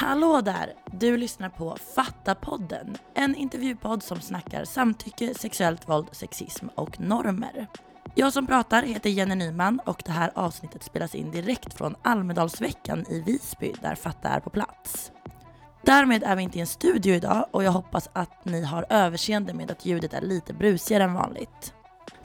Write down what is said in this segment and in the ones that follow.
Hallå där! Du lyssnar på Fatta-podden. En intervjupodd som snackar samtycke, sexuellt våld, sexism och normer. Jag som pratar heter Jenny Nyman och det här avsnittet spelas in direkt från Almedalsveckan i Visby där Fatta är på plats. Därmed är vi inte i en studio idag och jag hoppas att ni har överseende med att ljudet är lite brusigare än vanligt.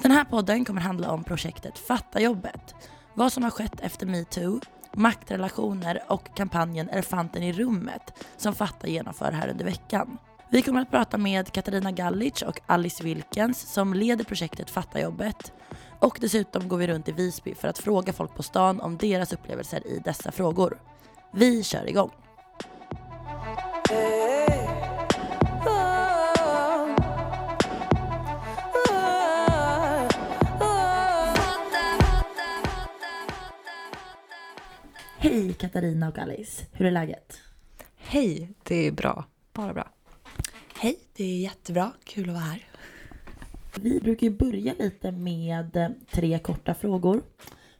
Den här podden kommer handla om projektet Fatta jobbet. Vad som har skett efter metoo, maktrelationer och kampanjen Elefanten i rummet som Fatta genomför här under veckan. Vi kommer att prata med Katarina Gallic och Alice Wilkens som leder projektet Fatta jobbet. Och dessutom går vi runt i Visby för att fråga folk på stan om deras upplevelser i dessa frågor. Vi kör igång! Hej Katarina och Alice, hur är läget? Hej, det är bra. Bara bra. Hej, det är jättebra. Kul att vara här. Vi brukar ju börja lite med tre korta frågor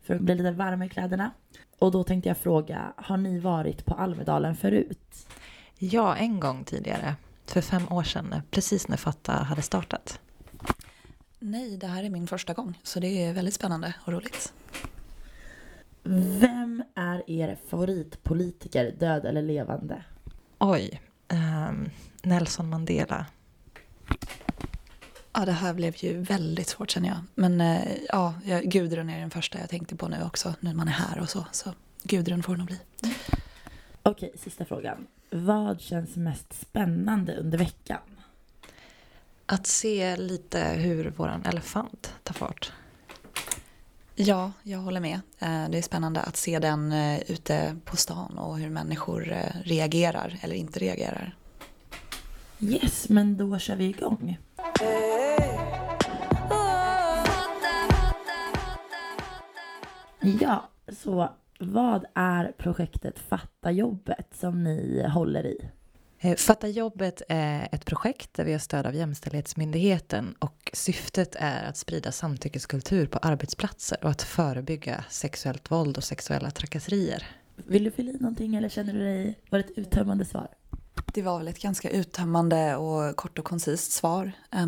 för att bli lite varma i kläderna. Och då tänkte jag fråga, har ni varit på Almedalen förut? Ja, en gång tidigare. För fem år sedan, precis när Fatta hade startat. Nej, det här är min första gång, så det är väldigt spännande och roligt. Vem är er favoritpolitiker, död eller levande? Oj, ehm, Nelson Mandela. Ja, det här blev ju väldigt svårt känner jag. Men eh, ja, jag, Gudrun är den första jag tänkte på nu också, när man är här och så. Så Gudrun får det nog bli. Okej, sista frågan. Vad känns mest spännande under veckan? Att se lite hur våran elefant tar fart. Ja, jag håller med. Eh, det är spännande att se den eh, ute på stan och hur människor eh, reagerar eller inte reagerar. Yes, men då kör vi igång. Ja, så vad är projektet Fatta jobbet som ni håller i? Eh, Fatta jobbet är ett projekt där vi har stöd av Jämställdhetsmyndigheten och syftet är att sprida samtyckeskultur på arbetsplatser och att förebygga sexuellt våld och sexuella trakasserier. Vill du fylla i någonting eller känner du dig, var det ett uttömmande svar? Det var väl ett ganska uttömmande och kort och koncist svar. Eh,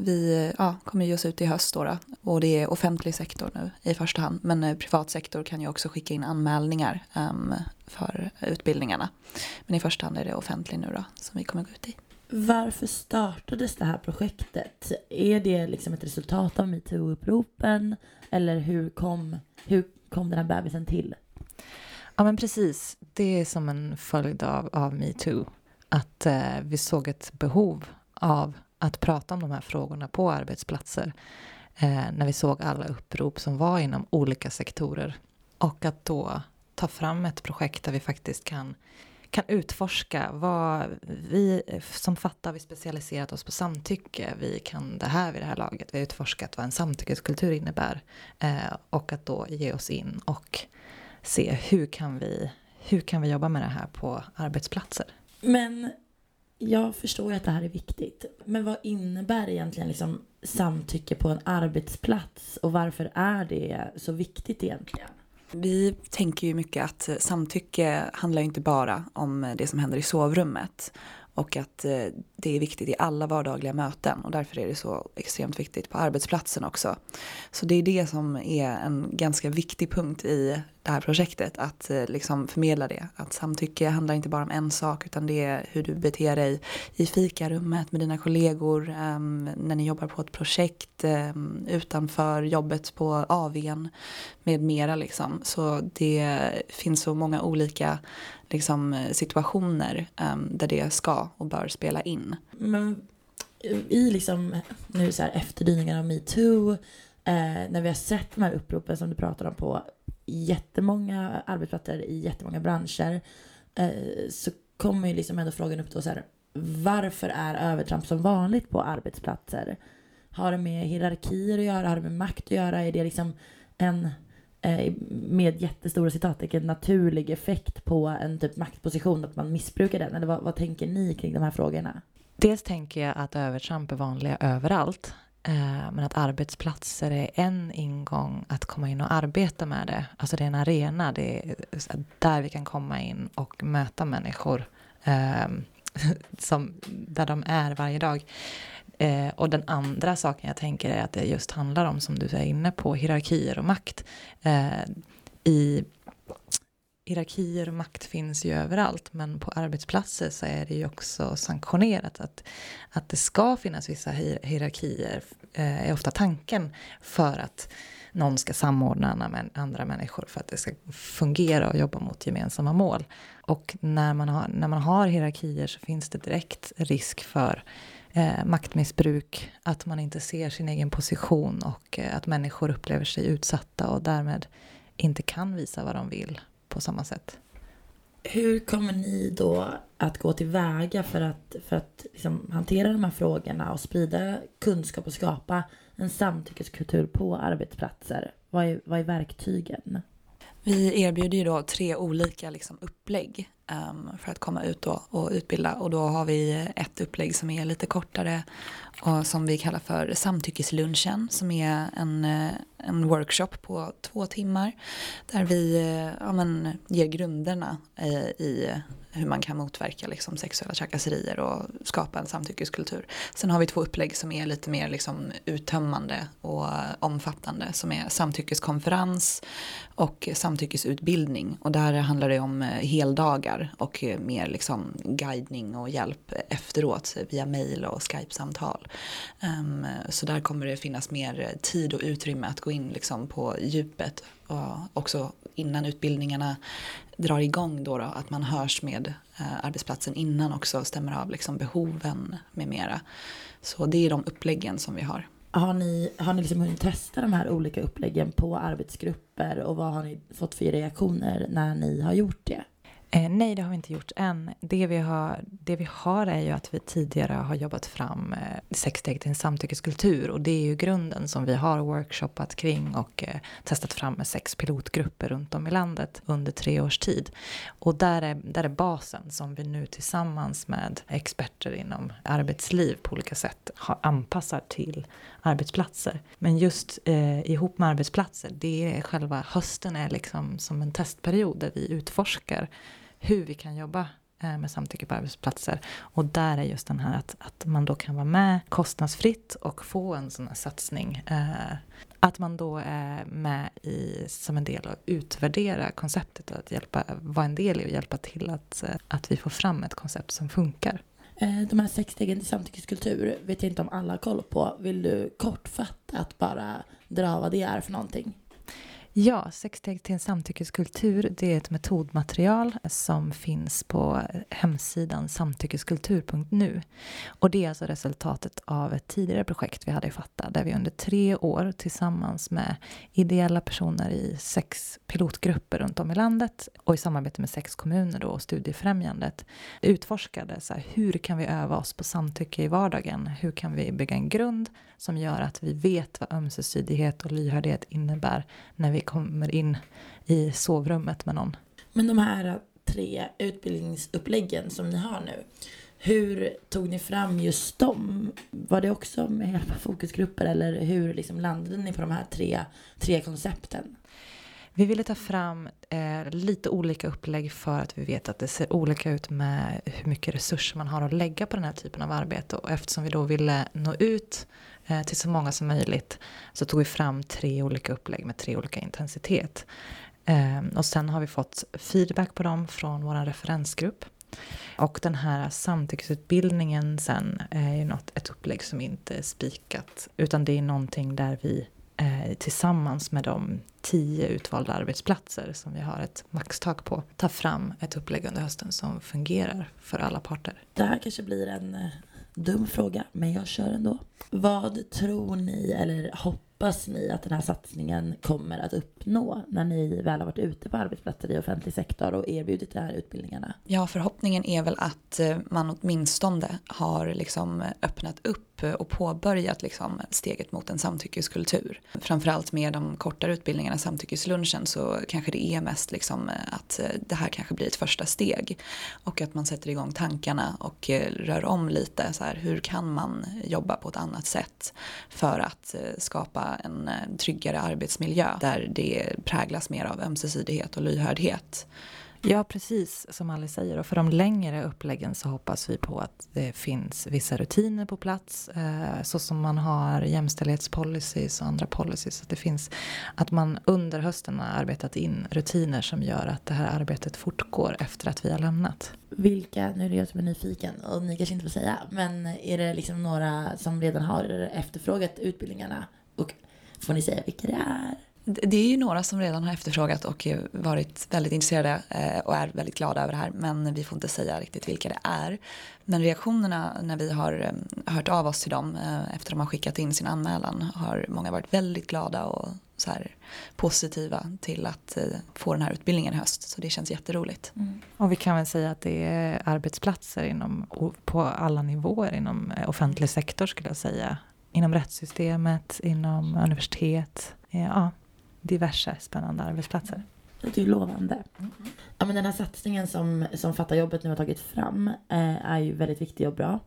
Vi ja, kommer ge oss ut i höst då, och det är offentlig sektor nu i första hand. Men eh, privat sektor kan ju också skicka in anmälningar för utbildningarna. Men i första hand är det offentlig nu då som vi kommer gå ut i. Varför startades det här projektet? Är det liksom ett resultat av metoo-uppropen? Eller hur kom, hur kom den här bebisen till? Ja men precis, det är som en följd av, av metoo. Att eh, vi såg ett behov av att prata om de här frågorna på arbetsplatser. Eh, när vi såg alla upprop som var inom olika sektorer. Och att då ta fram ett projekt där vi faktiskt kan, kan utforska vad vi som fattar, vi specialiserat oss på samtycke. Vi kan det här vid det här laget. Vi har utforskat vad en samtyckeskultur innebär. Eh, och att då ge oss in och se hur kan vi, hur kan vi jobba med det här på arbetsplatser. Men jag förstår ju att det här är viktigt. Men vad innebär egentligen liksom samtycke på en arbetsplats? Och varför är det så viktigt egentligen? Vi tänker ju mycket att samtycke handlar ju inte bara om det som händer i sovrummet och att eh, det är viktigt i alla vardagliga möten och därför är det så extremt viktigt på arbetsplatsen också. Så det är det som är en ganska viktig punkt i det här projektet, att eh, liksom förmedla det. Att samtycke handlar inte bara om en sak utan det är hur du beter dig i fikarummet med dina kollegor, Um, när ni jobbar på ett projekt, um, utanför jobbet på AWn med mera liksom. Så det finns så många olika liksom, situationer um, där det ska och bör spela in. Men i liksom nu så här efterdyningarna av metoo, eh, när vi har sett de här uppropen som du pratar om på jättemånga arbetsplatser i jättemånga branscher, eh, så kommer ju liksom ändå frågan upp då så här, varför är övertramp som vanligt på arbetsplatser? Har det med hierarkier att göra? Har det med makt att göra? Är det liksom en eh, med jättestora citattecken naturlig effekt på en typ maktposition, att man missbrukar den? Eller vad, vad tänker ni kring de här frågorna? Dels tänker jag att övertramp är vanliga överallt. Eh, men att arbetsplatser är en ingång att komma in och arbeta med det. Alltså det är en arena, det är eh, där vi kan komma in och möta människor eh, som, där de är varje dag. Eh, och den andra saken jag tänker är att det just handlar om, som du är inne på, hierarkier och makt. Eh, I hierarkier och makt finns ju överallt men på arbetsplatser så är det ju också sanktionerat att, att det ska finnas vissa hierarkier eh, är ofta tanken för att någon ska samordna med andra människor för att det ska fungera och jobba mot gemensamma mål. Och när man har, när man har hierarkier så finns det direkt risk för eh, maktmissbruk, att man inte ser sin egen position och eh, att människor upplever sig utsatta och därmed inte kan visa vad de vill på samma sätt. Hur kommer ni då att gå tillväga för att, för att liksom hantera de här frågorna och sprida kunskap och skapa en samtyckeskultur på arbetsplatser? Vad är, vad är verktygen? Vi erbjuder ju då tre olika liksom upplägg um, för att komma ut och, och utbilda och då har vi ett upplägg som är lite kortare och som vi kallar för samtyckeslunchen som är en, eh, en workshop på två timmar där vi eh, ja, men, ger grunderna i, i hur man kan motverka liksom, sexuella trakasserier och skapa en samtyckeskultur. Sen har vi två upplägg som är lite mer liksom, uttömmande och omfattande som är samtyckeskonferens och samtyckesutbildning. Och där handlar det om heldagar och mer liksom, guidning och hjälp efteråt via mail och Skype-samtal. Um, så där kommer det finnas mer tid och utrymme att gå in liksom, på djupet och också innan utbildningarna drar igång då, då att man hörs med eh, arbetsplatsen innan också stämmer av liksom behoven med mera. Så det är de uppläggen som vi har. Har ni, har ni liksom hunnit testa de här olika uppläggen på arbetsgrupper och vad har ni fått för reaktioner när ni har gjort det? Eh, nej, det har vi inte gjort än. Det vi, har, det vi har är ju att vi tidigare har jobbat fram eh, sex steg till en samtyckeskultur och det är ju grunden som vi har workshoppat kring och eh, testat fram med sex pilotgrupper runt om i landet under tre års tid. Och där är, där är basen som vi nu tillsammans med experter inom arbetsliv på olika sätt har anpassat till arbetsplatser. Men just eh, ihop med arbetsplatser, det är själva hösten är liksom som en testperiod där vi utforskar hur vi kan jobba eh, med samtycke på arbetsplatser. Och där är just den här att, att man då kan vara med kostnadsfritt och få en sån här satsning. Eh, att man då är med i, som en del och utvärdera konceptet och att hjälpa, vara en del i och hjälpa till att, eh, att vi får fram ett koncept som funkar. Eh, de här sex stegen till samtyckeskultur vet jag inte om alla har koll på. Vill du kortfattat bara dra vad det är för någonting? Ja, Sex steg till en samtyckeskultur det är ett metodmaterial som finns på hemsidan samtyckeskultur.nu. Och det är alltså resultatet av ett tidigare projekt vi hade i Fatta där vi under tre år tillsammans med ideella personer i sex pilotgrupper runt om i landet och i samarbete med sex kommuner då, och Studiefrämjandet utforskade så här, hur kan vi öva oss på samtycke i vardagen? Hur kan vi bygga en grund som gör att vi vet vad ömsesidighet och lyhördhet innebär när vi kommer in i sovrummet med någon. Men de här tre utbildningsuppläggen som ni har nu, hur tog ni fram just dem? Var det också med hjälp av fokusgrupper eller hur liksom landade ni på de här tre, tre koncepten? Vi ville ta fram eh, lite olika upplägg för att vi vet att det ser olika ut med hur mycket resurser man har att lägga på den här typen av arbete. Och eftersom vi då ville nå ut Eh, till så många som möjligt så tog vi fram tre olika upplägg med tre olika intensitet. Eh, och sen har vi fått feedback på dem från vår referensgrupp. Och den här samtyckesutbildningen sen eh, är ju något, ett upplägg som inte är spikat utan det är någonting där vi eh, tillsammans med de tio utvalda arbetsplatser som vi har ett maxtak på ta fram ett upplägg under hösten som fungerar för alla parter. Det här kanske blir en eh, dum fråga, men jag kör ändå. Vad tror ni, eller hoppas ni att den här satsningen kommer att uppnå när ni väl har varit ute på arbetsplatser i offentlig sektor och erbjudit de här utbildningarna? Ja, förhoppningen är väl att eh, man åtminstone har liksom eh, öppnat upp Eh, och påbörjat liksom steget mot en samtyckeskultur. Framförallt med de kortare utbildningarna, samtyckeslunchen, så kanske det är mest liksom eh, att eh, det här kanske blir ett första steg. Och att man sätter igång tankarna och rör om lite. Så här, hur kan man jobba på ett annat sätt för att skapa en tryggare arbetsmiljö där det präglas mer av ömsesidighet och lyhördhet. Ja, precis som Alice säger. Och för de längre uppläggen så hoppas vi på att det finns vissa rutiner på plats. Eh, så som man har jämställdhetspolicies och andra policies. Att, det finns, att man under hösten har arbetat in rutiner som gör att det här arbetet fortgår efter att vi har lämnat. Vilka, nu är det jag som är nyfiken och ni kanske inte får säga, men är det liksom några som redan har efterfrågat utbildningarna? Och får ni säga vilka det är? Det är ju några som redan har efterfrågat och varit väldigt intresserade eh, och är väldigt glada över det här. Men vi får inte säga riktigt vilka det är. Men reaktionerna när vi har eh, hört av oss till dem eh, efter att de har skickat in sin anmälan har många varit väldigt glada och så här positiva till att få den här utbildningen i höst. Så det känns jätteroligt. Mm. Och vi kan väl säga att det är arbetsplatser inom, på alla nivåer inom offentlig sektor skulle jag säga. Inom rättssystemet, inom universitet. Ja, diverse spännande arbetsplatser. Det är ju lovande. Ja, men den här satsningen som, som Fatta jobbet nu har tagit fram eh, är ju väldigt viktig och bra.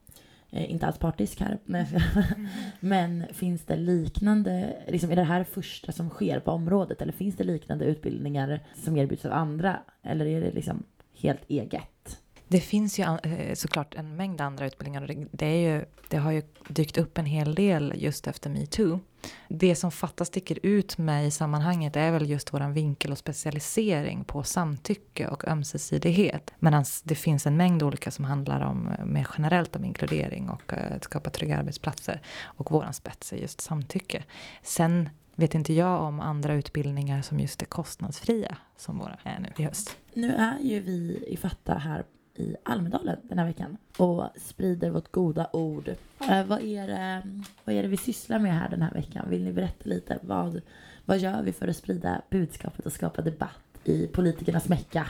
Eh, inte alls partisk här. Men, mm. men finns det liknande, liksom, är det här första som sker på området? Eller finns det liknande utbildningar som erbjuds av andra? Eller är det liksom helt eget? Det finns ju eh, såklart en mängd andra utbildningar och det, är ju, det har ju dykt upp en hel del just efter metoo. Det som Fatta sticker ut med i sammanhanget är väl just våran vinkel och specialisering på samtycke och ömsesidighet. Medan det finns en mängd olika som handlar om eh, mer generellt om inkludering och eh, att skapa trygga arbetsplatser. Och våran spets är just samtycke. Sen vet inte jag om andra utbildningar som just är kostnadsfria som våra är nu i höst. Nu är ju vi i Fatta här i Almedalen den här veckan och sprider vårt goda ord. Eh, vad, är det, vad är det vi sysslar med här den här veckan? Vill ni berätta lite? Vad, vad gör vi för att sprida budskapet och skapa debatt i politikernas mecka?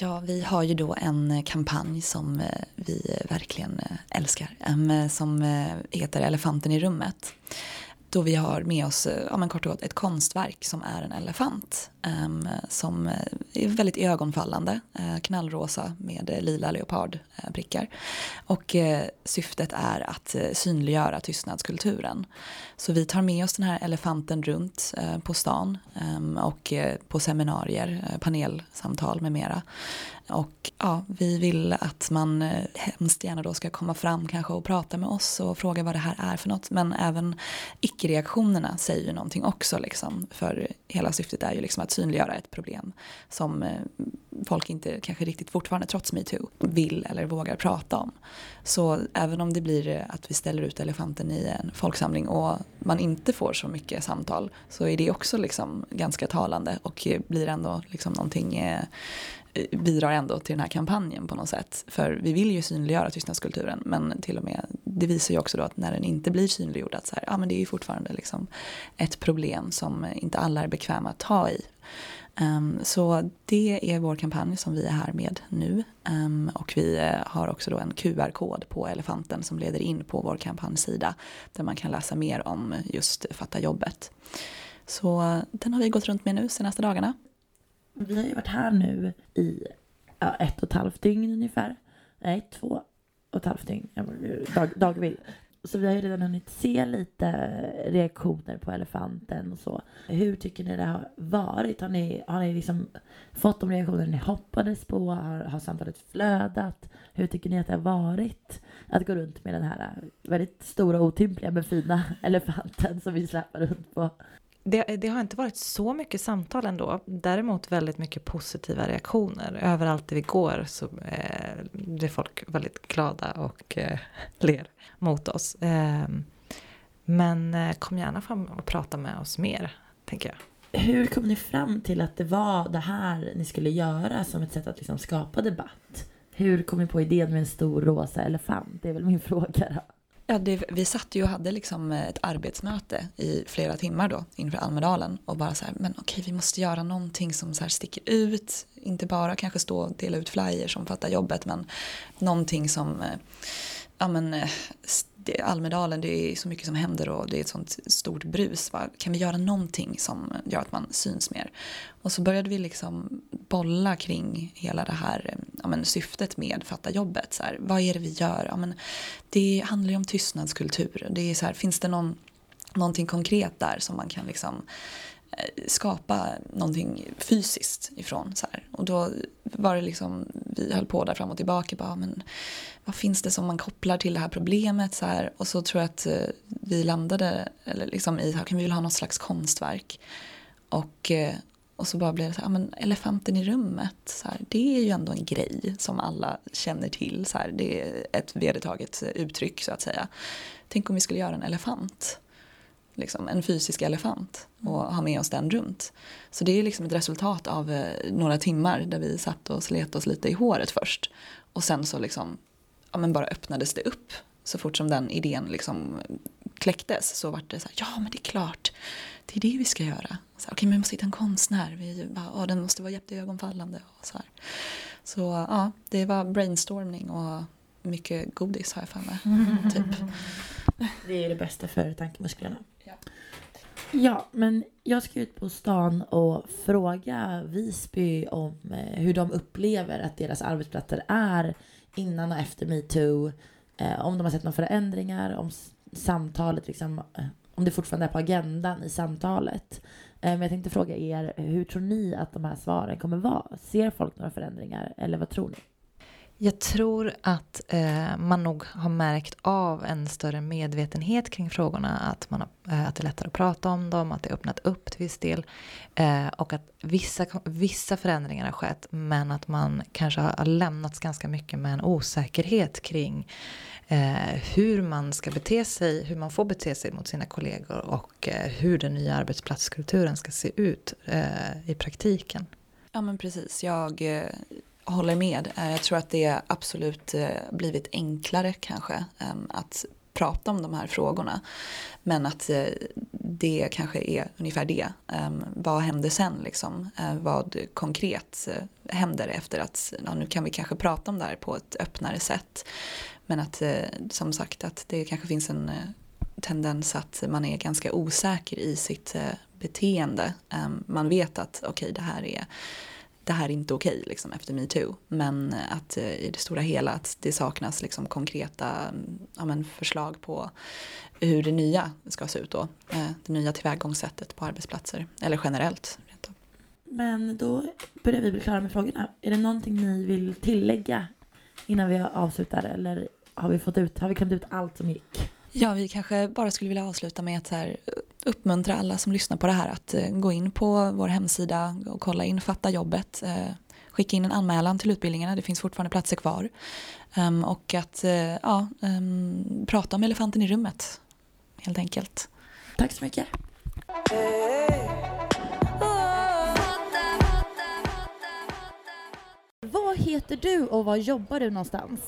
Ja, vi har ju då en kampanj som eh, vi verkligen eh, älskar, som heter Elefanten i rummet. Då vi har med oss, eh, ja men kort och gott, ett konstverk som är en elefant. Ehm, som eh, är väldigt ögonfallande, eh, knallrosa med eh, lila leopardprickar. Och syftet är att synliggöra tystnadskulturen. Så vi tar med oss den här elefanten runt på stan ehm, och på seminarier, panelsamtal med mera. Och ja, vi vill att man hemskt gärna då ska komma fram kanske och prata med oss och fråga vad det här är för något. Men även icke-reaktionerna säger ju någonting också liksom. För hela syftet är ju liksom att synliggöra ett problem som eh, folk inte kanske riktigt fortfarande trots metoo vill eller vågar prata om. Så även om det blir eh, att vi ställer ut elefanten i en folksamling och man inte får så mycket samtal så är det också liksom ganska talande och blir ändå liksom någonting eh, bidrar ändå till den här kampanjen på något sätt. För vi vill ju synliggöra tystnadskulturen men till och med det visar ju också då att när den inte blir synliggjord att så här, ja men det är ju fortfarande liksom ett problem som inte alla är bekväma att ta i. Um, så det är vår kampanj som vi är här med nu. Um, och vi eh, har också då en QR-kod på elefanten som leder in på vår kampanjsida där man kan läsa mer om just Fatta jobbet. Så den har vi gått runt med nu senaste dagarna. Vi har ju varit här nu i ja, ett och ett halvt dygn ungefär. Nej, två och ett halvt dygn. Dag, dagvill. Så vi har ju redan hunnit se lite reaktioner på elefanten och så. Hur tycker ni det har varit? Har ni, har ni liksom fått de reaktioner ni hoppades på? Har, har samtalet flödat? Hur tycker ni att det har varit att gå runt med den här väldigt stora, otympliga men fina elefanten som vi släpar runt på? Det, det, har inte varit så mycket samtal ändå. Däremot väldigt mycket positiva reaktioner. Överallt där vi går så eh, blir folk väldigt glada och eh, ler mot oss. Eh, men eh, kom gärna fram och prata med oss mer, tänker jag. Hur kom ni fram till att det var det här ni skulle göra som ett sätt att liksom skapa debatt? Hur kom ni på idén med en stor rosa elefant? Det är väl min fråga då. Ja, det, vi satt ju och hade liksom eh, ett arbetsmöte i flera timmar då inför Almedalen och bara så här, men okej vi måste göra någonting som så här sticker ut, inte bara kanske stå och dela ut flyers som fattar jobbet men någonting som eh, ja men eh, st- det, Almedalen, det är så mycket som händer och det är ett sånt stort brus. Va? Kan vi göra någonting som gör att man syns mer? Och så började vi liksom bolla kring hela det här eh, ja men, syftet med Fatta jobbet. Så här, vad är det vi gör? Ja men, det handlar ju om tystnadskultur. Det är så här, finns det någon, någonting konkret där som man kan liksom eh, skapa någonting fysiskt ifrån. Så här. Och då var det liksom, vi höll på där fram och tillbaka. Bara, men vad finns det som man kopplar till det här problemet? Så här. Och så tror jag att eh, vi landade eller liksom i att vi vill ha något slags konstverk. Och, eh, och så bara blev det så här, men elefanten i rummet, så här, det är ju ändå en grej som alla känner till. Så här, det är ett vedertaget uttryck så att säga. Tänk om vi skulle göra en elefant liksom, en fysisk elefant och ha med oss den runt. Så det är liksom ett resultat av eh, några timmar där vi satt och slet oss lite i håret först. Och sen så liksom, ja men bara öppnades det upp. Så fort som den idén liksom kläcktes så var det så här, ja men det är klart, det är det vi ska göra. Okej okay, men vi måste hitta en konstnär, vi bara, oh, den måste vara jätteögonfallande. Och så här. så ja, det var brainstorming och mycket godis har jag för mig. Typ. Det är det bästa för tankemusklerna. Ja, men jag ska ut på stan och fråga Visby om eh, hur de upplever att deras arbetsplatser är innan och efter metoo. Eh, om de har sett några förändringar, om samtalet liksom, eh, om det fortfarande är på agendan i samtalet. Eh, men jag tänkte fråga er, hur tror ni att de här svaren kommer vara? Ser folk några förändringar eller vad tror ni? Jag tror att eh, man nog har märkt av en större medvetenhet kring frågorna. Att, man har, eh, att det är lättare att prata om dem, att det har öppnat upp till viss del. Eh, och att vissa, vissa förändringar har skett men att man kanske har lämnats ganska mycket med en osäkerhet kring eh, hur man ska bete sig, hur man får bete sig mot sina kollegor och eh, hur den nya arbetsplatskulturen ska se ut eh, i praktiken. Ja men precis, jag eh, håller med. Eh, jag tror att det absolut eh, blivit enklare kanske ehm, att prata om de här frågorna. Men att eh, det kanske är ungefär det. Ehm, vad händer sen liksom? Vad konkret händer efter att ja, nu kan vi kanske prata om det här på ett öppnare sätt. Men att som sagt att det kanske finns en tendens att man är ganska osäker i sitt beteende. Ehm, man vet att okej okay, det här är det här är inte okej liksom, efter metoo. Men att eh, i det stora hela att det saknas liksom, konkreta ja, men, förslag på hur det nya ska se ut då. Eh, det nya tillvägagångssättet på arbetsplatser, eller generellt. Men då börjar vi bli klara med frågorna. Är det någonting ni vill tillägga innan vi avslutar eller har vi fått ut, har vi klämt ut allt som gick? Ja, vi kanske bara skulle vilja avsluta med att här, uppmuntra alla som lyssnar på det här att eh, gå in på vår hemsida och kolla in Fatta jobbet. Eh, skicka in en anmälan till utbildningarna, det finns fortfarande platser kvar. Um, och att uh, ja, um, prata om elefanten i rummet, helt enkelt. Tack så mycket. Vad heter du och var jobbar du någonstans?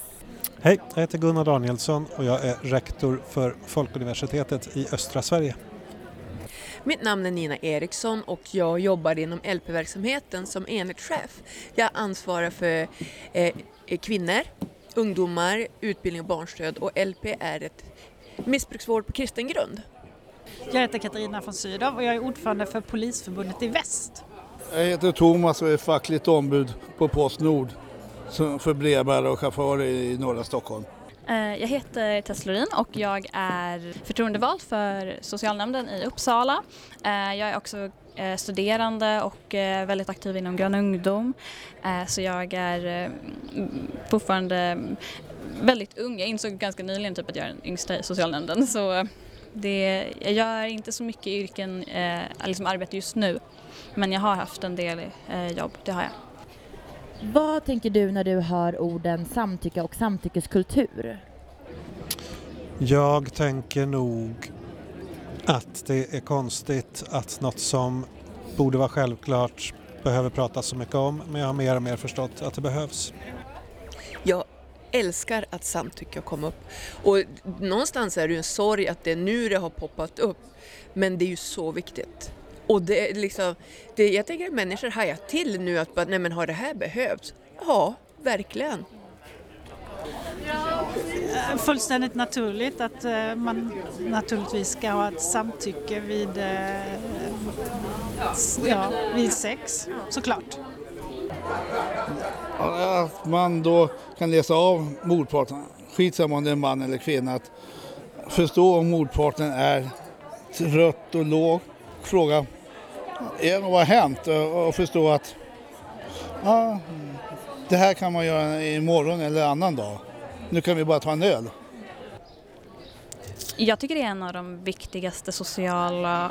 Hej, jag heter Gunnar Danielsson och jag är rektor för Folkuniversitetet i östra Sverige. Mitt namn är Nina Eriksson och jag jobbar inom LP-verksamheten som enhetschef. Jag ansvarar för eh, kvinnor, ungdomar, utbildning och barnstöd och LP är ett missbruksvård på kristen grund. Jag heter Katarina von Sydow och jag är ordförande för Polisförbundet i Väst. Jag heter Thomas och är fackligt ombud på Postnord för brevbärare och chaufförer i norra Stockholm. Eh, jag heter Tess Lorin och jag är förtroendevald för socialnämnden i Uppsala. Eh, jag är också eh, studerande och väldigt aktiv inom Grön ungdom. Så jag är fortfarande väldigt ung. Jag insåg ganska nyligen typ att jag är den yngsta i socialnämnden. Så det, jag gör inte så mycket yrken, liksom arbete just nu. Men jag har haft en del jobb, det har jag. Vad tänker du när du hör orden samtycke och samtyckeskultur? Jag tänker nog att det är konstigt att något som borde vara självklart behöver pratas så mycket om, men jag har mer och mer förstått att det behövs. Jag älskar att samtycke har kommit upp och någonstans är det ju en sorg att det är nu det har poppat upp, men det är ju så viktigt. Och det, liksom, det, jag tänker att människor hajar till nu att bara, nej men har det här behövts? Ja, verkligen. eh, fullständigt naturligt att eh, man naturligtvis ska ha ett samtycke vid, eh, ja, vid sex, såklart. Att man då kan läsa av mordparten, skitsamma om det är en man eller kvinna, att förstå om mordparten är rött och låg. Fråga är vad har hänt och förstå att ja, det här kan man göra imorgon eller annan dag. Nu kan vi bara ta en öl. Jag tycker det är en av de viktigaste sociala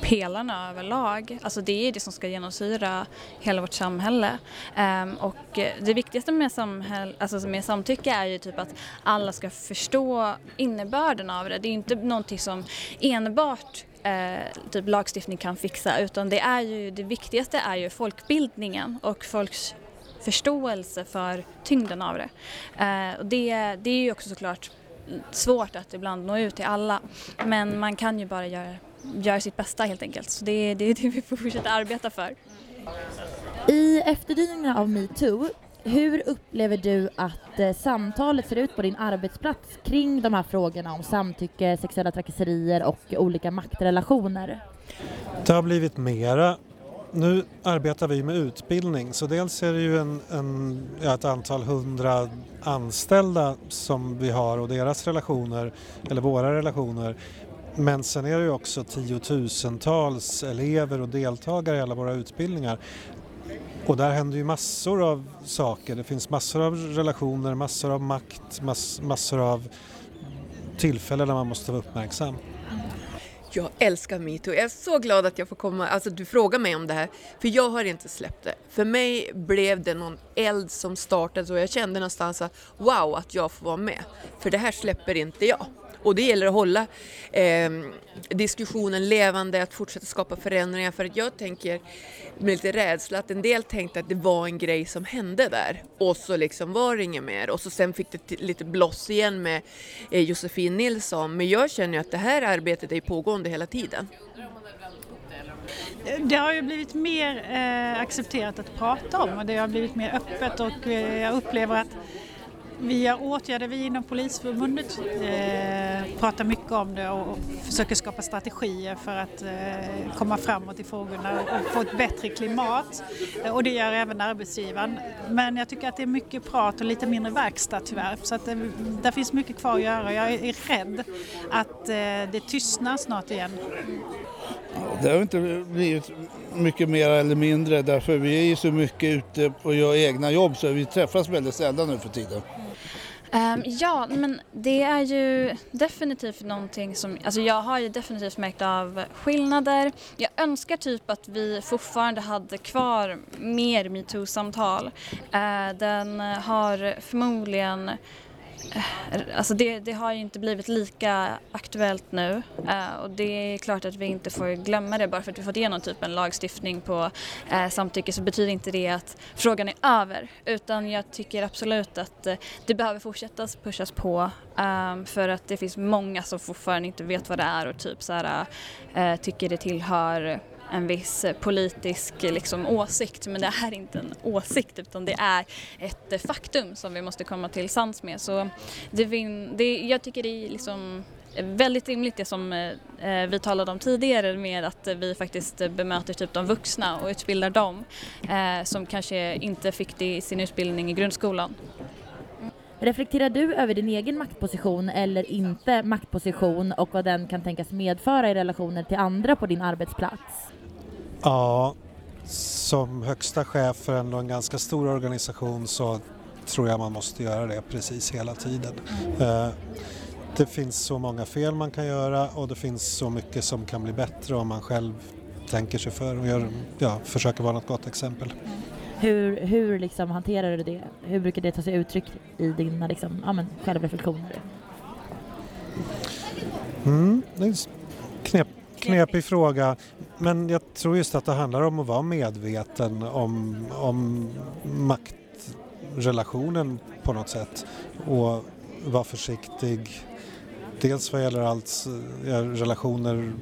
pelarna överlag. Alltså det är det som ska genomsyra hela vårt samhälle. Um, och det viktigaste med, samhäll, alltså med samtycke är ju typ att alla ska förstå innebörden av det. Det är inte någonting som enbart eh, typ lagstiftning kan fixa utan det, är ju, det viktigaste är ju folkbildningen och folks förståelse för tyngden av det. Eh, och det, det är ju också såklart svårt att ibland nå ut till alla men man kan ju bara göra, göra sitt bästa helt enkelt. Så det, det är det vi får fortsätta arbeta för. I efterdyningarna av metoo, hur upplever du att eh, samtalet ser ut på din arbetsplats kring de här frågorna om samtycke, sexuella trakasserier och olika maktrelationer? Det har blivit mera. Nu arbetar vi med utbildning så dels är det ju en, en, ja, ett antal hundra anställda som vi har och deras relationer, eller våra relationer. Men sen är det ju också tiotusentals elever och deltagare i alla våra utbildningar. Och där händer ju massor av saker. Det finns massor av relationer, massor av makt, mass, massor av tillfällen där man måste vara uppmärksam. Jag älskar metoo. Jag är så glad att jag får komma, alltså du frågar mig om det här, för jag har inte släppt det. För mig blev det någon eld som startade och jag kände någonstans att wow, att jag får vara med. För det här släpper inte jag. Och det gäller att hålla eh, diskussionen levande, att fortsätta skapa förändringar. För att jag tänker med lite rädsla att en del tänkte att det var en grej som hände där och så liksom var det inget mer. Och så sen fick det lite bloss igen med eh, Josefin Nilsson. Men jag känner ju att det här arbetet är pågående hela tiden. Det har ju blivit mer eh, accepterat att prata om och det har blivit mer öppet och eh, jag upplever att vi har åtgärder, vi inom Polisförbundet eh, pratar mycket om det och försöker skapa strategier för att eh, komma framåt i frågorna och få ett bättre klimat. Eh, och det gör även arbetsgivaren. Men jag tycker att det är mycket prat och lite mindre verkstad tyvärr. Så att det, där finns mycket kvar att göra. Jag är rädd att eh, det tystnar snart igen. Det har inte blivit mycket mer eller mindre därför vi är ju så mycket ute och gör egna jobb så vi träffas väldigt sällan nu för tiden. Um, ja, men det är ju definitivt någonting som, alltså jag har ju definitivt märkt av skillnader. Jag önskar typ att vi fortfarande hade kvar mer metoo-samtal. Uh, den har förmodligen Eh, alltså det, det, har inte blivit lika aktuellt nu eh, och det är klart att vi inte får glömma det. Bara för att vi fått igenom typ en lagstiftning på eh, samtycke så betyder inte det att frågan är över. Utan jag tycker absolut att det behöver fortsätta pushas på ehm, för att det finns många som fortfarande inte vet vad det är och typ så här, tycker det tillhör en viss eh, politisk eh, liksom, åsikt men det är inte en åsikt utan det är ett eh, faktum som vi måste komma till sans med. Så det, det, jag tycker det är liksom väldigt rimligt det som vi talade om tidigare med att vi faktiskt bemöter typ de vuxna och utbildar dem eh, som kanske inte fick det i sin utbildning i grundskolan. Reflekterar du över din egen maktposition eller inte maktposition och vad den kan tänkas medföra i relationer till andra på din arbetsplats? Ja, som högsta chef för ändå en ganska stor organisation så tror jag man måste göra det precis hela tiden. Eh, det finns så många fel man kan göra och det finns så mycket som kan bli bättre om man själv tänker sig för och gör, ja, försöker vara något gott exempel. Hur, hur liksom hanterar du det? Hur brukar det ta sig uttryck i dina liksom, ja, men, självreflektioner? Mm, det är knep, knepig fråga. Men jag tror just att det handlar om att vara medveten om, om maktrelationen på något sätt och vara försiktig. Dels vad gäller allt, relationer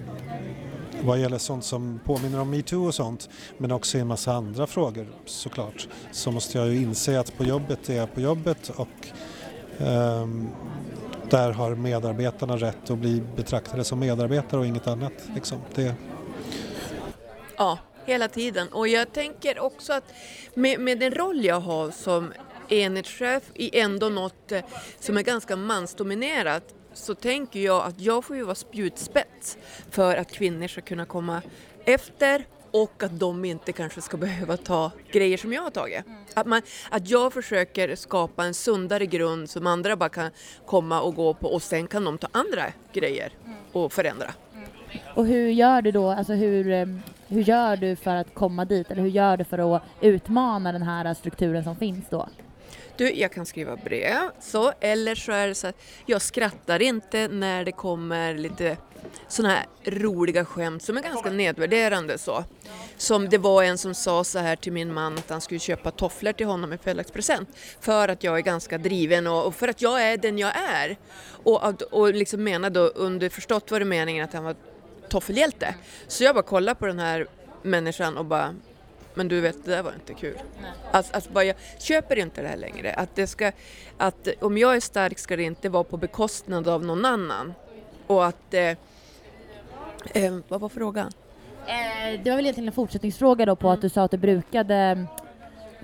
vad gäller sånt som påminner om metoo och sånt men också i en massa andra frågor såklart så måste jag ju inse att på jobbet är jag på jobbet och Ehm, där har medarbetarna rätt att bli betraktade som medarbetare och inget annat. Liksom. Det, Ja, hela tiden. Och jag tänker också att med, med den roll jag har som enhetschef i ändå något eh, som är ganska mansdominerat så tänker jag att jag får ju vara spjutspets för att kvinnor ska kunna komma efter och att de inte kanske ska behöva ta grejer som jag har tagit. Att, man, att jag försöker skapa en sundare grund som andra bara kan komma och gå på och sen kan de ta andra grejer och förändra. Och hur gör du då, alltså hur, eh, hur gör du för att komma dit? Eller hur gör du för att utmana den här strukturen som finns då? Du, jag kan skriva brev, så, eller så är det så att jag skrattar inte när det kommer lite sådana här roliga skämt som är ganska nedvärderande så. Som det var en som sa så här till min man att han skulle köpa tofflor till honom i födelsedagspresent för att jag är ganska driven och, och för att jag är den jag är. Och, och liksom menade då underförstått var det meningen att han var toffelhjälte. Så jag bara kollade på den här människan och bara men du vet, det där var inte kul. Alltså, alltså bara, jag köper inte det här längre. Att det ska, att om jag är stark ska det inte vara på bekostnad av någon annan. Och att... Eh, eh, vad var frågan? Eh, det var väl egentligen en fortsättningsfråga då på att du sa att du brukade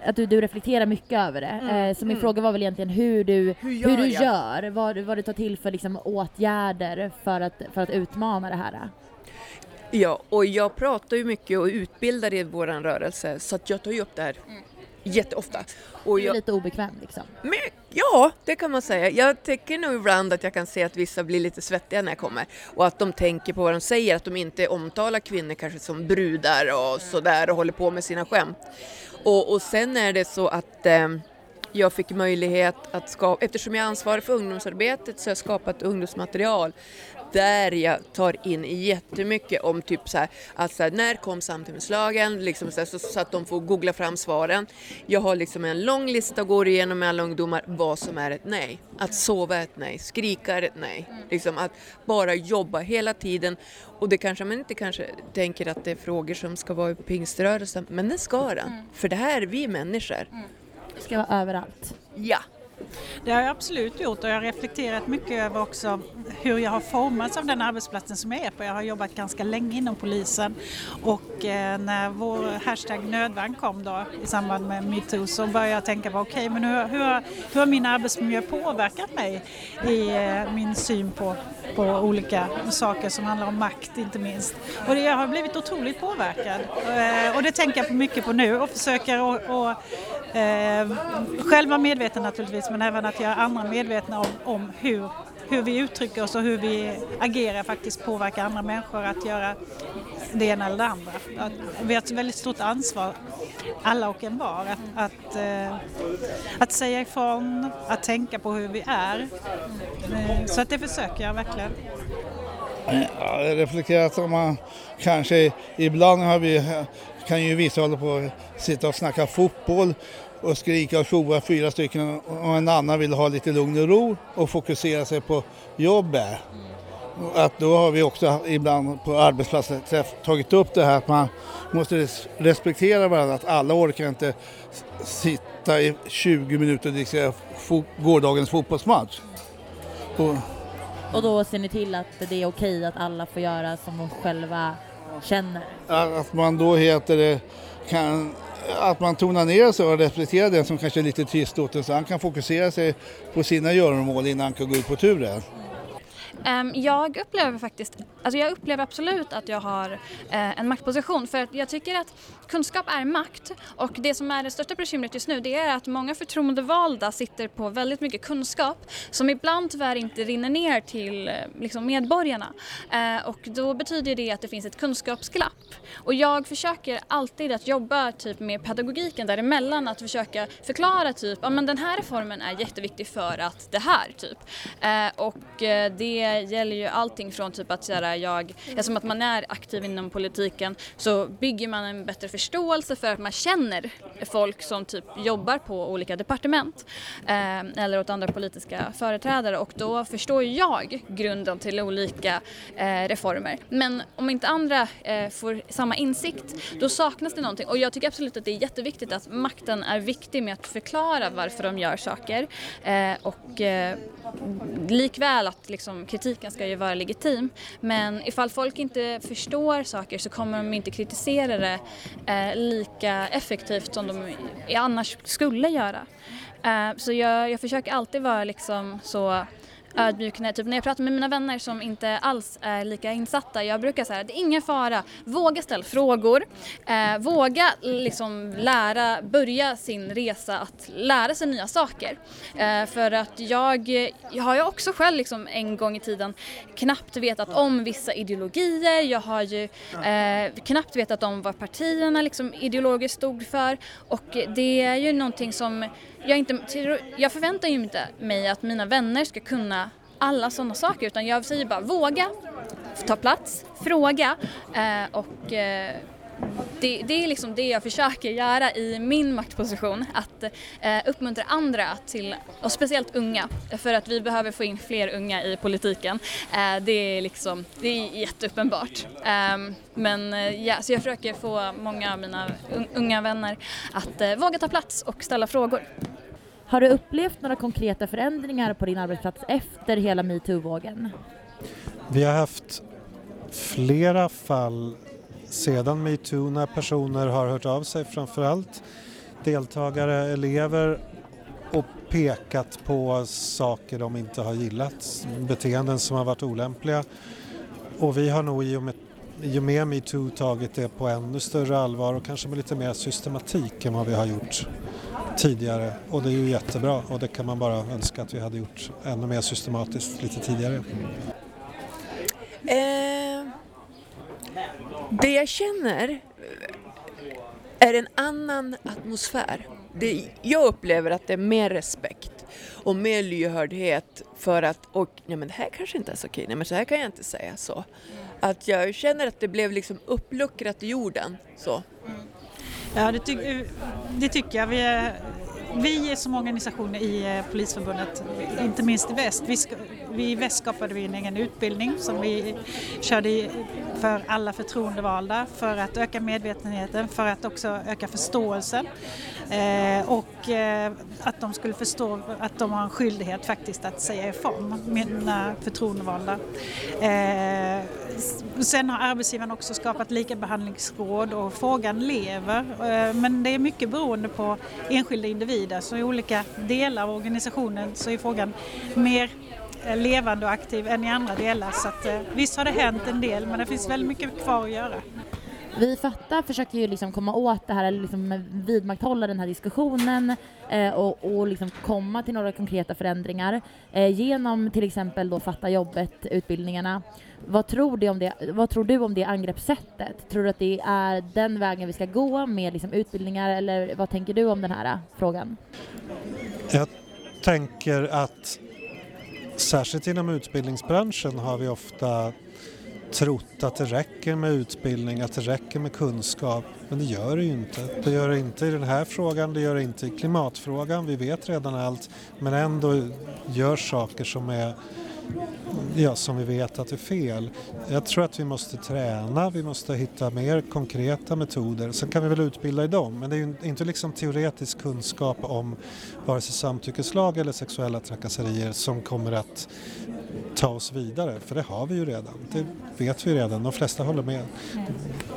att du, du reflekterar mycket över det. Mm, Eh, så min mm. fråga var väl egentligen hur du, Hur gör hur du jag? gör, vad, vad du tar till för liksom, åtgärder för att, för att utmana det här. Ja, och jag pratar ju mycket och utbildar i vår rörelse så att jag tar ju upp det här jätteofta. Och Du är jag, lite obekväm liksom. Men, ja, det kan man säga. Jag tycker nog ibland att jag kan se att vissa blir lite svettiga när jag kommer och att de tänker på vad de säger, att de inte omtalar kvinnor kanske som brudar och sådär och håller på med sina skämt. Och, och sen är det så att eh, jag fick möjlighet att skapa, eftersom jag är ansvarig för ungdomsarbetet så har jag skapat ungdomsmaterial där jag tar in jättemycket om typ så här, alltså när kom samtimmeslagen, liksom så, här, så, så att de får googla fram svaren. Jag har liksom en lång lista och går igenom med alla ungdomar vad som är ett nej. Att sova är ett nej, skrika är ett nej. Liksom att bara jobba hela tiden. Och det kanske man inte kanske tänker att det är frågor som ska vara i pingströrelsen, men det ska den. För det här är vi människor. Det ska vara överallt. Ja. Det har jag absolut gjort och jag har reflekterat mycket över också hur jag har formats av den arbetsplatsen som jag är på. Jag har jobbat ganska länge inom polisen och eh, när vår hashtag nödvärn kom då i samband med metoo så började jag tänka på okej men hur, hur, har- hur har min arbetsmiljö påverkat mig i eh, min syn på, på olika saker som handlar om makt inte minst. Och jag har blivit otroligt påverkad eh, och det tänker jag mycket på nu och försöker att och, Eh, själv vara medveten naturligtvis men även att göra andra medvetna om, om hur, hur vi uttrycker oss och hur vi agerar faktiskt påverkar andra människor att göra det ena eller det andra. Att, vi har ett väldigt stort ansvar, alla och en var, att, att, eh, att säga ifrån, att tänka på hur vi är. Eh, så att det försöker jag verkligen. Eh, ja, jag reflekterar att om man kanske ibland har vi, kan ju vissa hålla på att sitta och snacka fotboll och skrika och tjoa fyra stycken och en annan vill ha lite lugn och ro och fokusera sig på jobbet. Att då har vi också ibland på arbetsplatsen tagit upp det här att man måste respektera varandra, att alla orkar inte sitta i 20 minuter och diskutera fo- gårdagens fotbollsmatch. Och, och då ser ni till att det är okej att alla får göra som de själva känner. Att man då heter det, kan, att man tonar ner sig och respekterar den som kanske är lite tystlåten så han kan fokusera sig på sina göromål innan han kan gå ut på turen. Ehm, Jag upplever faktiskt, alltså jag upplever absolut att jag har eh, en maktposition för att jag tycker att kunskap är makt. Och det som är det största bekymret just nu det är att många förtroendevalda sitter på väldigt mycket kunskap som ibland tyvärr inte rinner ner till eh, liksom medborgarna. Eh, och då betyder det att det finns ett kunskapsglapp. Och jag försöker alltid att jobba typ med pedagogiken däremellan att försöka förklara typ, ja men den här reformen är jätteviktig för att det här typ. Eh, och eh, det gäller ju allting från typ att såhär, jag, eftersom att man är aktiv inom politiken så bygger man en bättre förståelse för att man känner folk som typ jobbar på olika departement eh, eller åt andra politiska företrädare. Och då förstår jag grunden till olika eh, reformer. Men om inte andra eh, får samma insikt då saknas det någonting. Och jag tycker absolut att det är jätteviktigt att makten är viktig med att förklara varför de gör saker. Eh, och eh, likväl att liksom, kritiken ska ju vara legitim. Men ifall folk inte förstår saker så kommer de inte kritisera det eh, lika effektivt som som de annars skulle göra. Eh, så jag, jag försöker alltid vara liksom så ödmjuk när, typ när jag pratar med mina vänner som inte alls är lika insatta. Jag brukar säga det är ingen fara, våga ställa frågor, eh, våga liksom lära, börja sin resa att lära sig nya saker. Eh, för att jag, jag har ju också själv liksom en gång i tiden knappt vetat om vissa ideologier, jag har ju eh, knappt vetat om vad partierna liksom ideologiskt stod för och det är ju någonting som jag, inte, jag förväntar ju inte mig att mina vänner ska kunna alla sådana saker utan jag säger bara våga ta plats, fråga eh, och eh, det, det, är liksom det jag försöker göra i min maktposition, att eh, uppmuntra andra till, och speciellt unga, för att vi behöver få in fler unga i politiken. Eh, det, är liksom, det är jätteuppenbart. Eh, men ja, så jag försöker få många av mina unga vänner att eh, våga ta plats och ställa frågor. Har du upplevt några konkreta förändringar på din arbetsplats efter hela metoo-vågen? Vi har haft flera fall sedan metoo när personer har hört av sig, framförallt deltagare, elever och pekat på saker de inte har gillat, beteenden som har varit olämpliga. Och vi har nog i och med, i och med metoo tagit det på ännu större allvar och kanske med lite mer systematik än vad vi har gjort tidigare och det är ju jättebra och det kan man bara önska att vi hade gjort ännu mer systematiskt lite tidigare. Eh, det jag känner är en annan atmosfär. Det, jag upplever att det är mer respekt och mer lyhördhet för att, och nej men det här kanske inte är så okej, nej men så här kan jag inte säga så. Att jag känner att det blev liksom uppluckrat i jorden så. Ja, det, ty det tycker jag. Vi, är, vi som organisation i eh, Polisförbundet, inte minst i väst, vi, vi i väst skapade vi en egen utbildning som vi körde för alla förtroendevalda för att öka medvetenheten, för att också öka förståelsen. Eh, och eh, att de skulle förstå att de har en skyldighet faktiskt att säga ifrån, mina förtroendevalda. Eh, sen har arbetsgivaren också skapat likabehandlingsråd och frågan lever. Eh, men det är mycket beroende på enskilda individer. Så i olika delar av organisationen så är frågan mer levande och aktiv än i andra delar. Så att, eh, visst har det hänt en del men det finns väldigt mycket kvar att göra. Vi Fatta försöker ju liksom komma åt det här, eller liksom vidmakthålla den här diskussionen eh, och, och liksom komma till några konkreta förändringar eh, genom till exempel då Fatta jobbet-utbildningarna. Vad tror, du om det, vad tror du om det angreppssättet? Tror du att det är den vägen vi ska gå med liksom utbildningar eller vad tänker du om den här frågan? Jag tänker att Särskilt inom utbildningsbranschen har vi ofta trott att det räcker med utbildning, att det räcker med kunskap. Men det gör det ju inte. Det gör det inte i den här frågan, det gör det inte i klimatfrågan. Vi vet redan allt men ändå gör saker som är ja, som vi vet att det är fel. Jag tror att vi måste träna, vi måste hitta mer konkreta metoder. Sen kan vi väl utbilda i dem, men det är ju inte liksom teoretisk kunskap om vare sig samtyckeslag eller sexuella trakasserier som kommer att ta oss vidare, för det har vi ju redan. Det vet vi redan, de flesta håller med.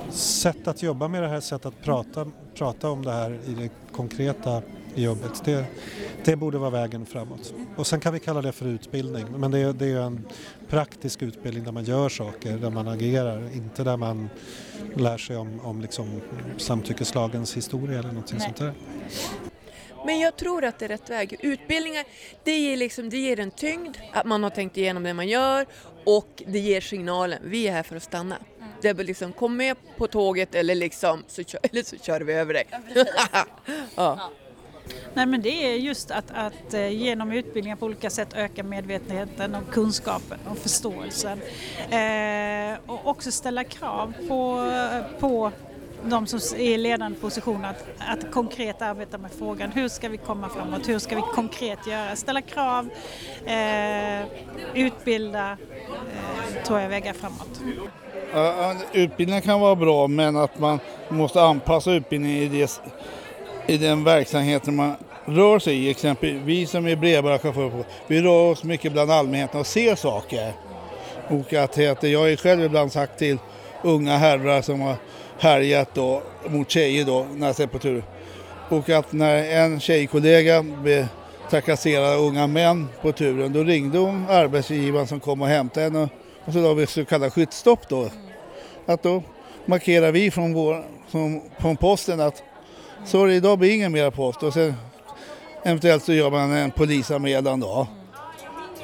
Sätt att jobba med det här, sätt att prata, prata om det här i det konkreta i jobbet. Det, det borde vara vägen framåt. Och sen kan vi kalla det för utbildning, men det, det är en praktisk utbildning där man gör saker, där man agerar, inte där man lär sig om, om liksom samtyckeslagens historia eller något sånt där. Men jag tror att det är rätt väg. Utbildningar, det ger, liksom, det ger en tyngd, att man har tänkt igenom det man gör och det ger signalen, vi är här för att stanna. Mm. Det är liksom, kom med på tåget eller, liksom, så, eller så kör vi över dig. ja. Nej men det är just att, att eh, genom utbildningar på olika sätt öka medvetenheten och kunskapen och förståelsen. Eh, och också ställa krav på, på de som är i ledande position att, att konkret arbeta med frågan. Hur ska vi komma framåt? Hur ska vi konkret göra? Ställa krav, eh, utbilda, eh, tror jag vägar framåt. Uh, utbildningen kan vara bra men att man måste anpassa utbildningen i, det, i den verksamheten man rör sig i. Exempelvis vi som är brevbärarchaufförer, vi rör oss mycket bland allmänheten och ser saker. Och att, jag är själv ibland sagt till unga herrar som har härjat då, mot tjejer då när jag sett på tur. Och att när en tjejkollega trakasserade unga män på turen då ringde hon arbetsgivaren som kom och hämtade henne och, och så la vi så kallat skyddsstopp då. Att då markerar vi från, vår, från, från posten att sorry idag blir ingen mer post och sen eventuellt så gör man en polisanmälan då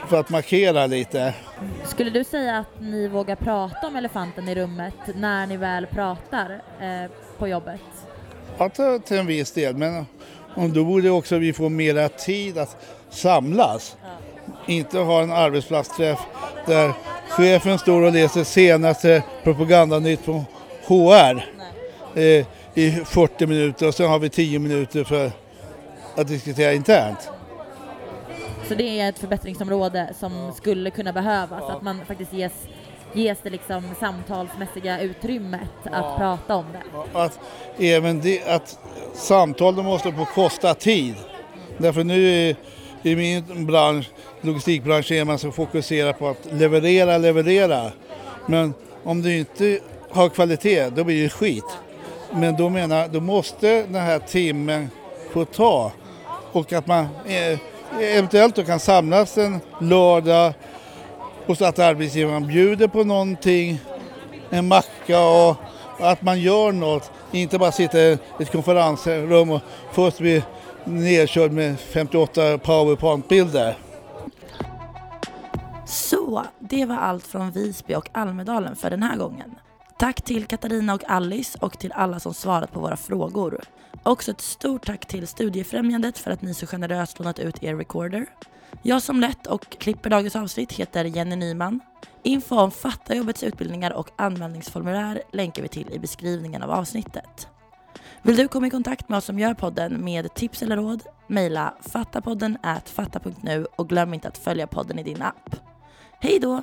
för att markera lite. Skulle du säga att ni vågar prata om elefanten i rummet när ni väl pratar eh, på jobbet? Ja, till en viss del, men då borde också vi få mera tid att samlas. Ja. Inte ha en arbetsplatsträff där chefen står och läser senaste propagandanytt från HR eh, i 40 minuter och sen har vi 10 minuter för att diskutera internt. Så det är ett förbättringsområde som skulle kunna behövas, ja. att man faktiskt ges, ges det liksom samtalsmässiga utrymmet ja. att prata om det. Att även det, att samtalen måste få kosta tid. Därför nu i, i min bransch, logistikbransch, är man så fokuserad på att leverera, leverera. Men om du inte har kvalitet, då blir det skit. Men då menar då måste den här timmen få ta och att man eh, eventuellt då kan samlas en lördag och så att arbetsgivaren bjuder på någonting, en macka och att man gör något. Inte bara sitta i ett konferensrum och först bli nedkörd med 58 powerpoint-bilder. Så, det var allt från Visby och Almedalen för den här gången. Tack till Katarina och Alice och till alla som svarat på våra frågor. Också ett stort tack till Studiefrämjandet för att ni så generöst lånat ut er recorder. Jag som lett och klipper dagens avsnitt heter Jenny Nyman. Info om Fattajobbets utbildningar och anmälningsformulär länkar vi till i beskrivningen av avsnittet. Vill du komma i kontakt med oss som gör podden med tips eller råd? Mejla fattapodden at fatta.nu och glöm inte att följa podden i din app. Hej då!